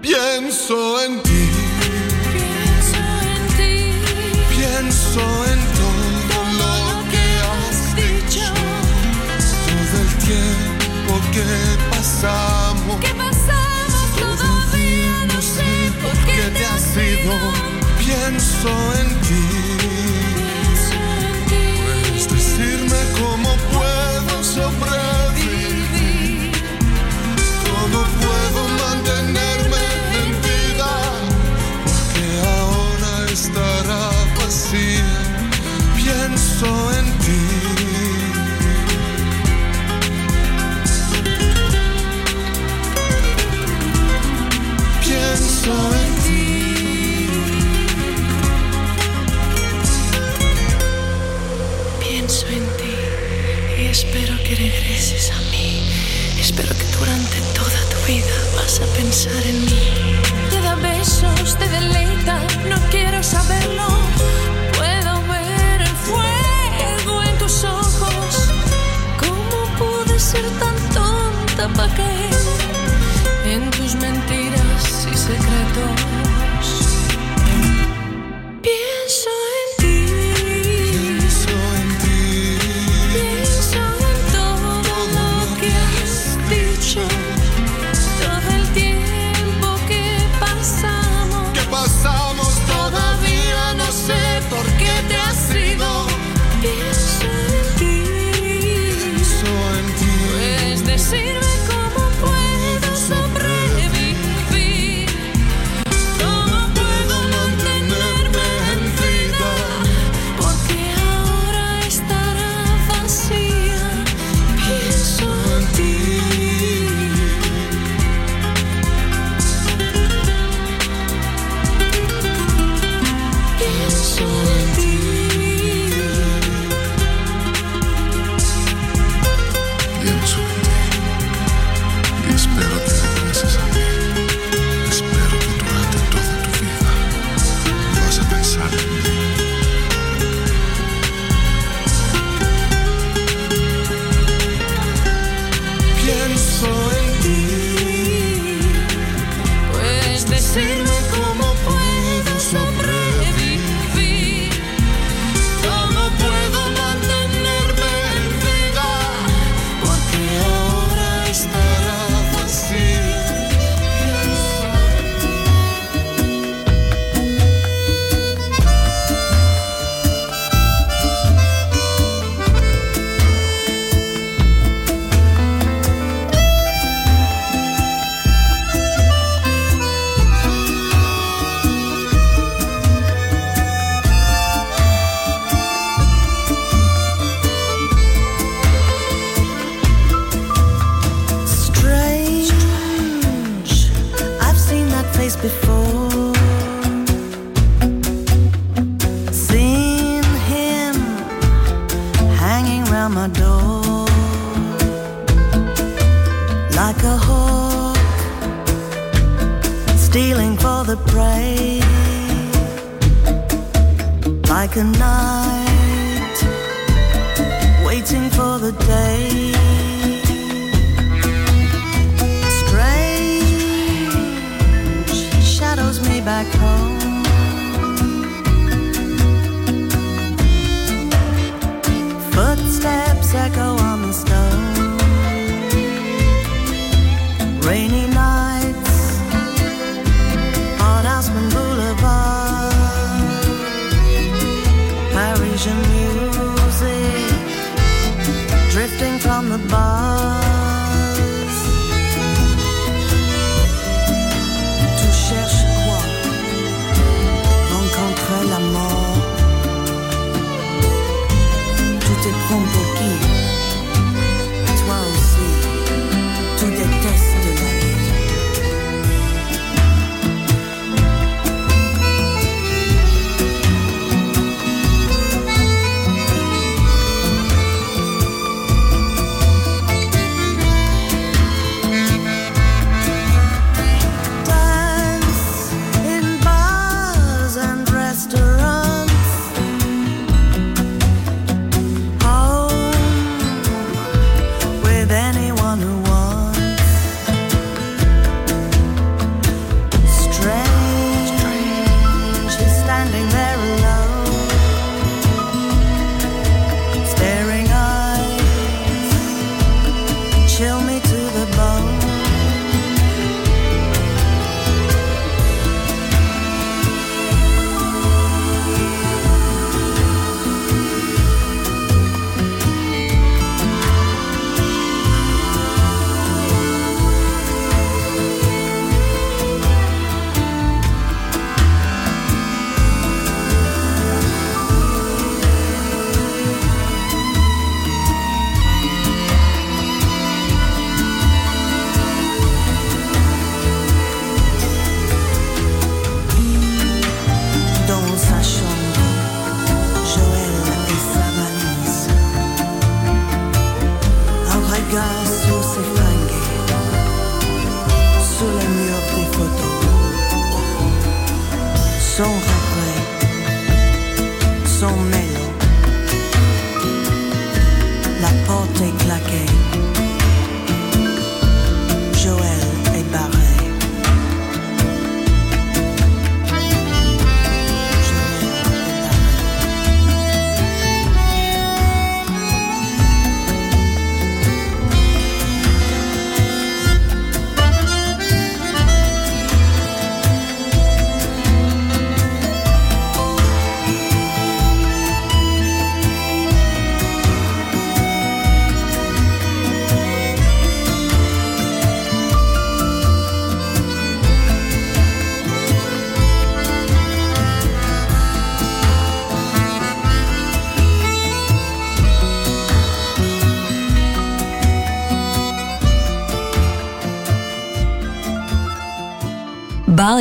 Pienso en ti. Pienso en ti. Pienso en todo, lo que has dicho. Todo el tiempo que pasamos. Que pasamos todavía no sé por qué te has ido. Pienso en ti a pensar en mí. Te da besos, te deleita, no quiero saberlo. Puedo ver el fuego en tus ojos. ¿Cómo pude ser tan tonta para que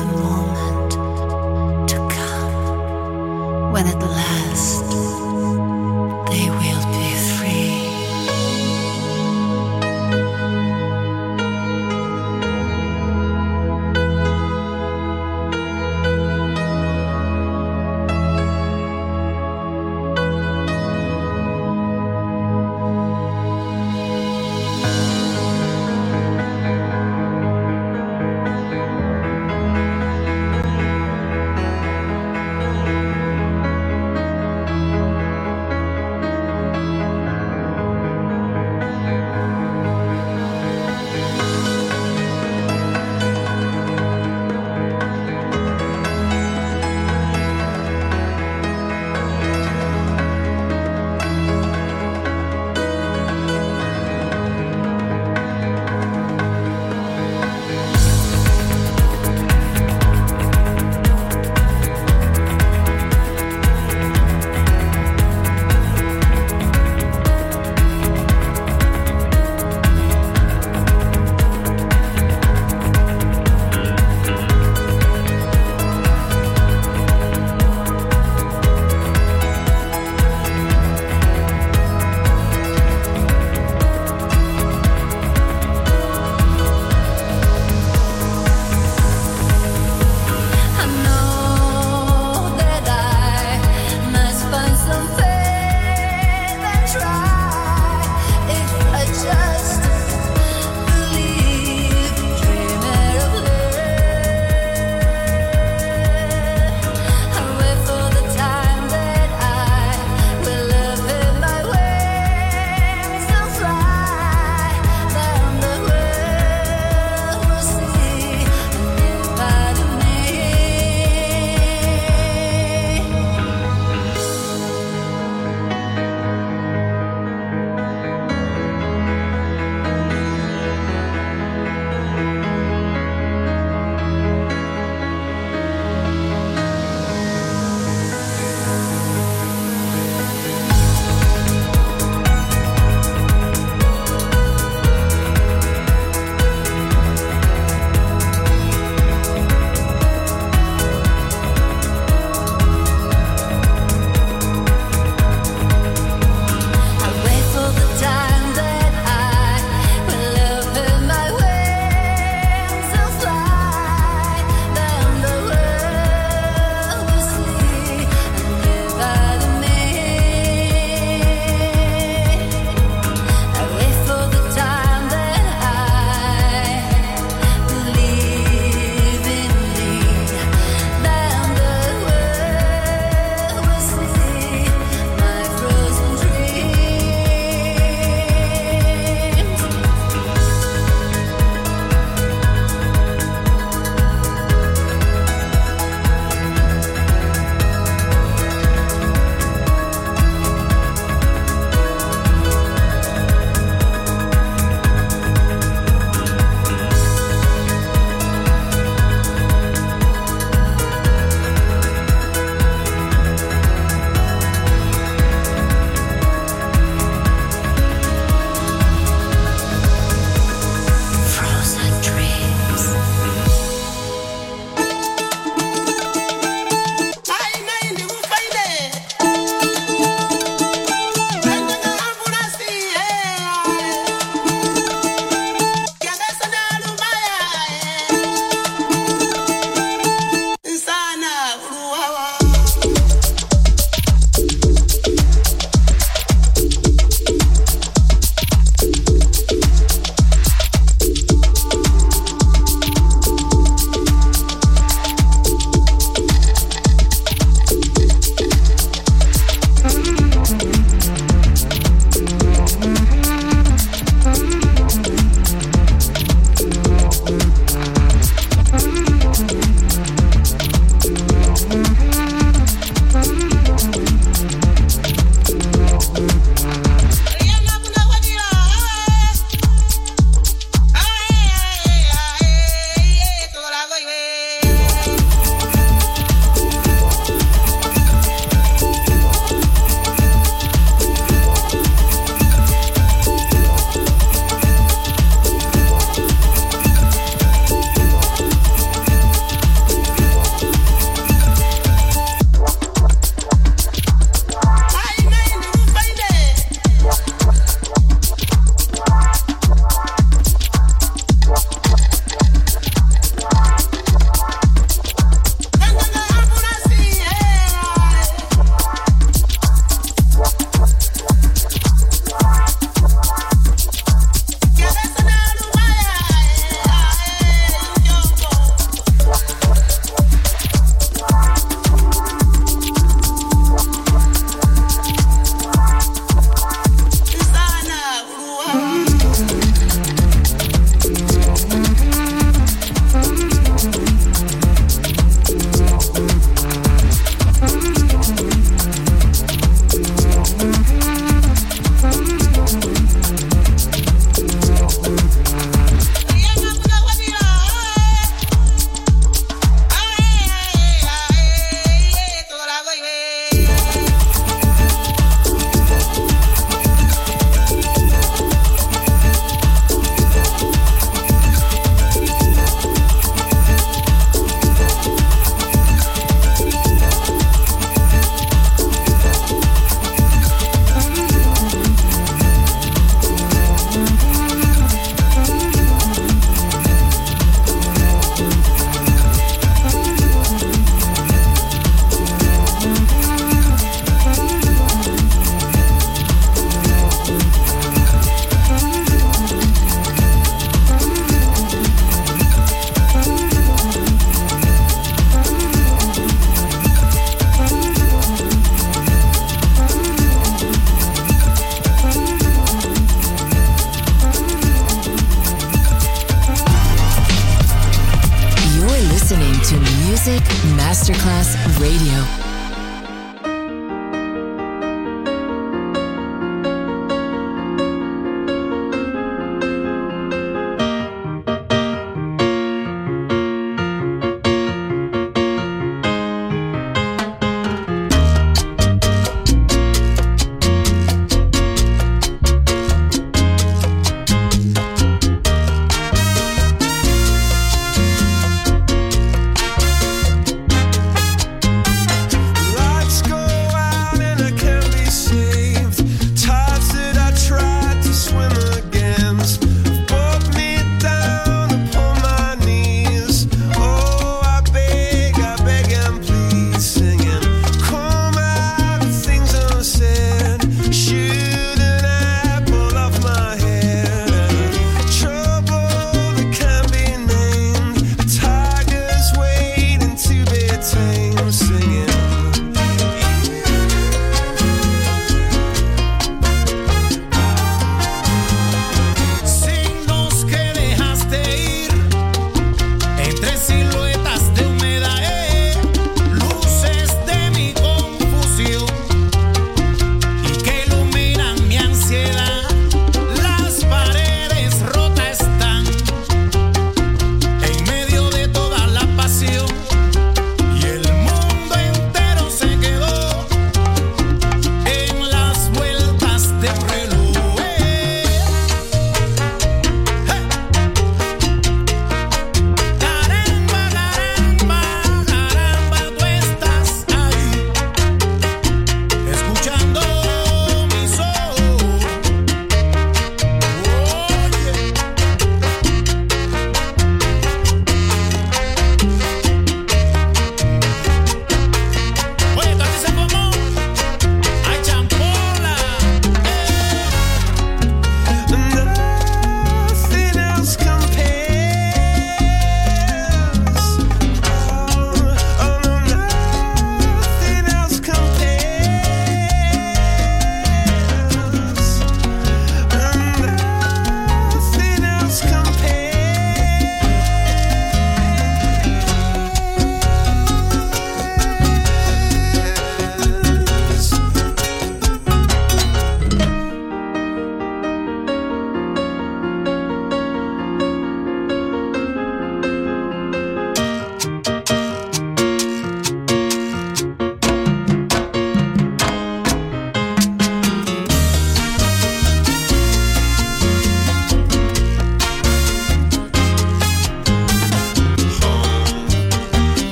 The moment to come when at last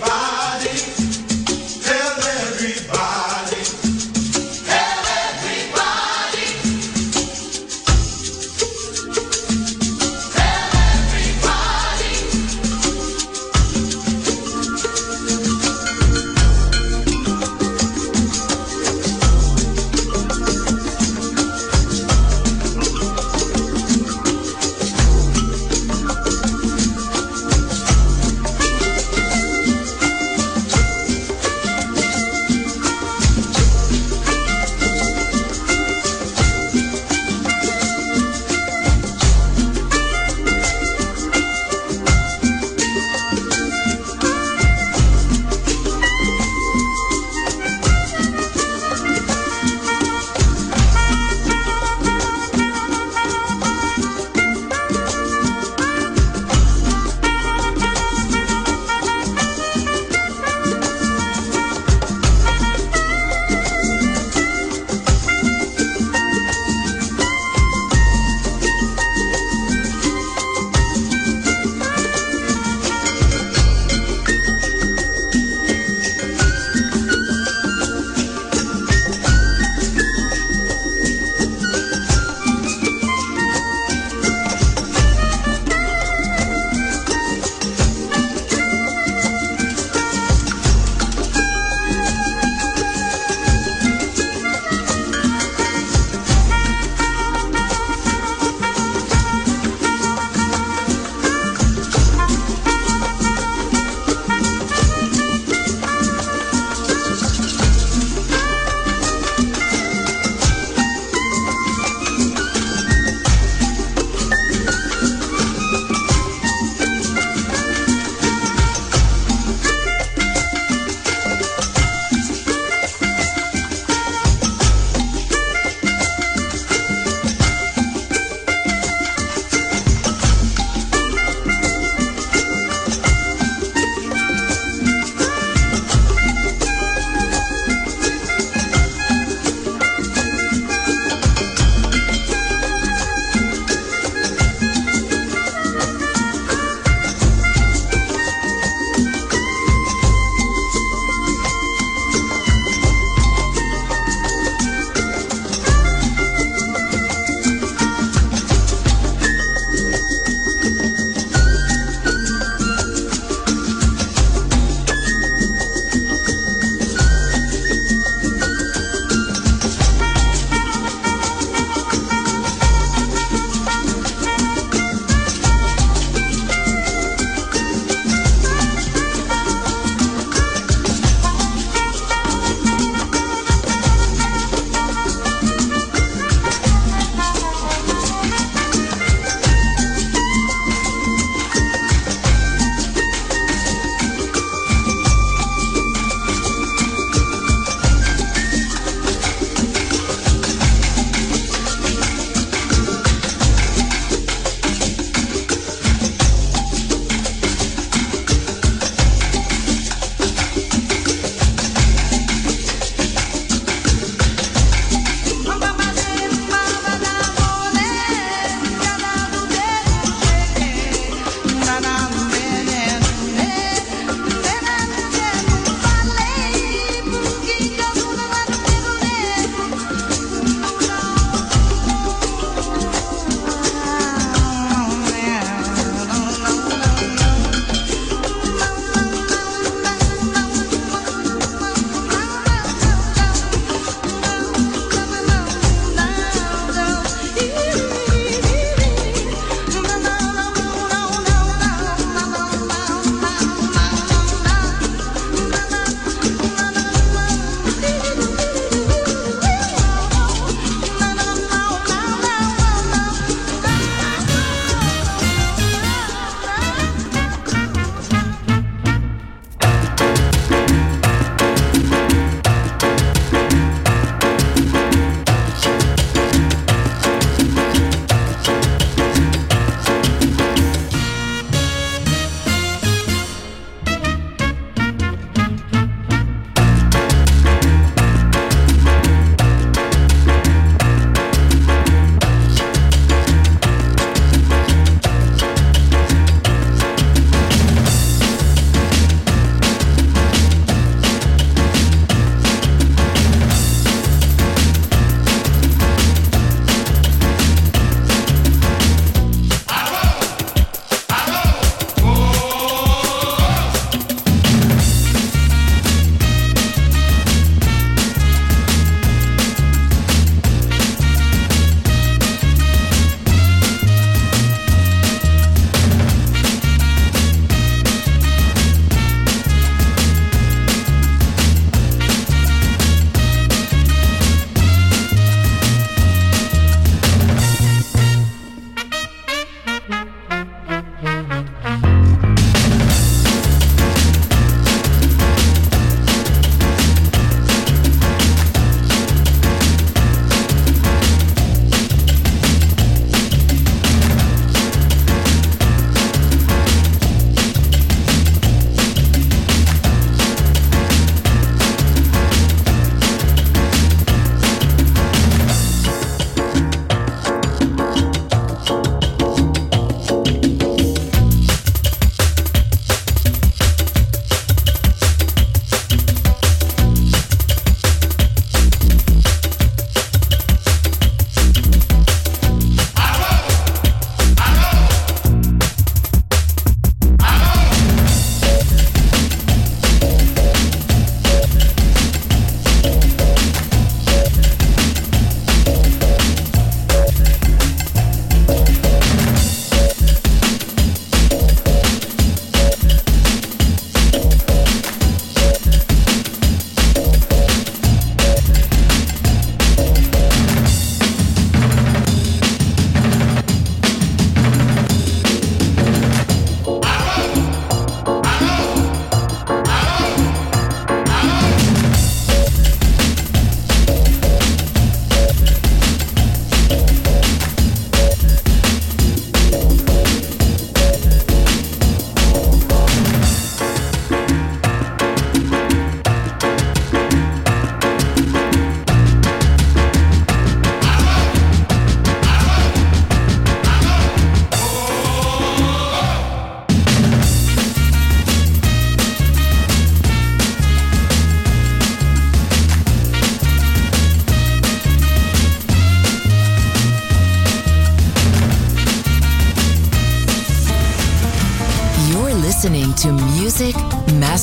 everybody,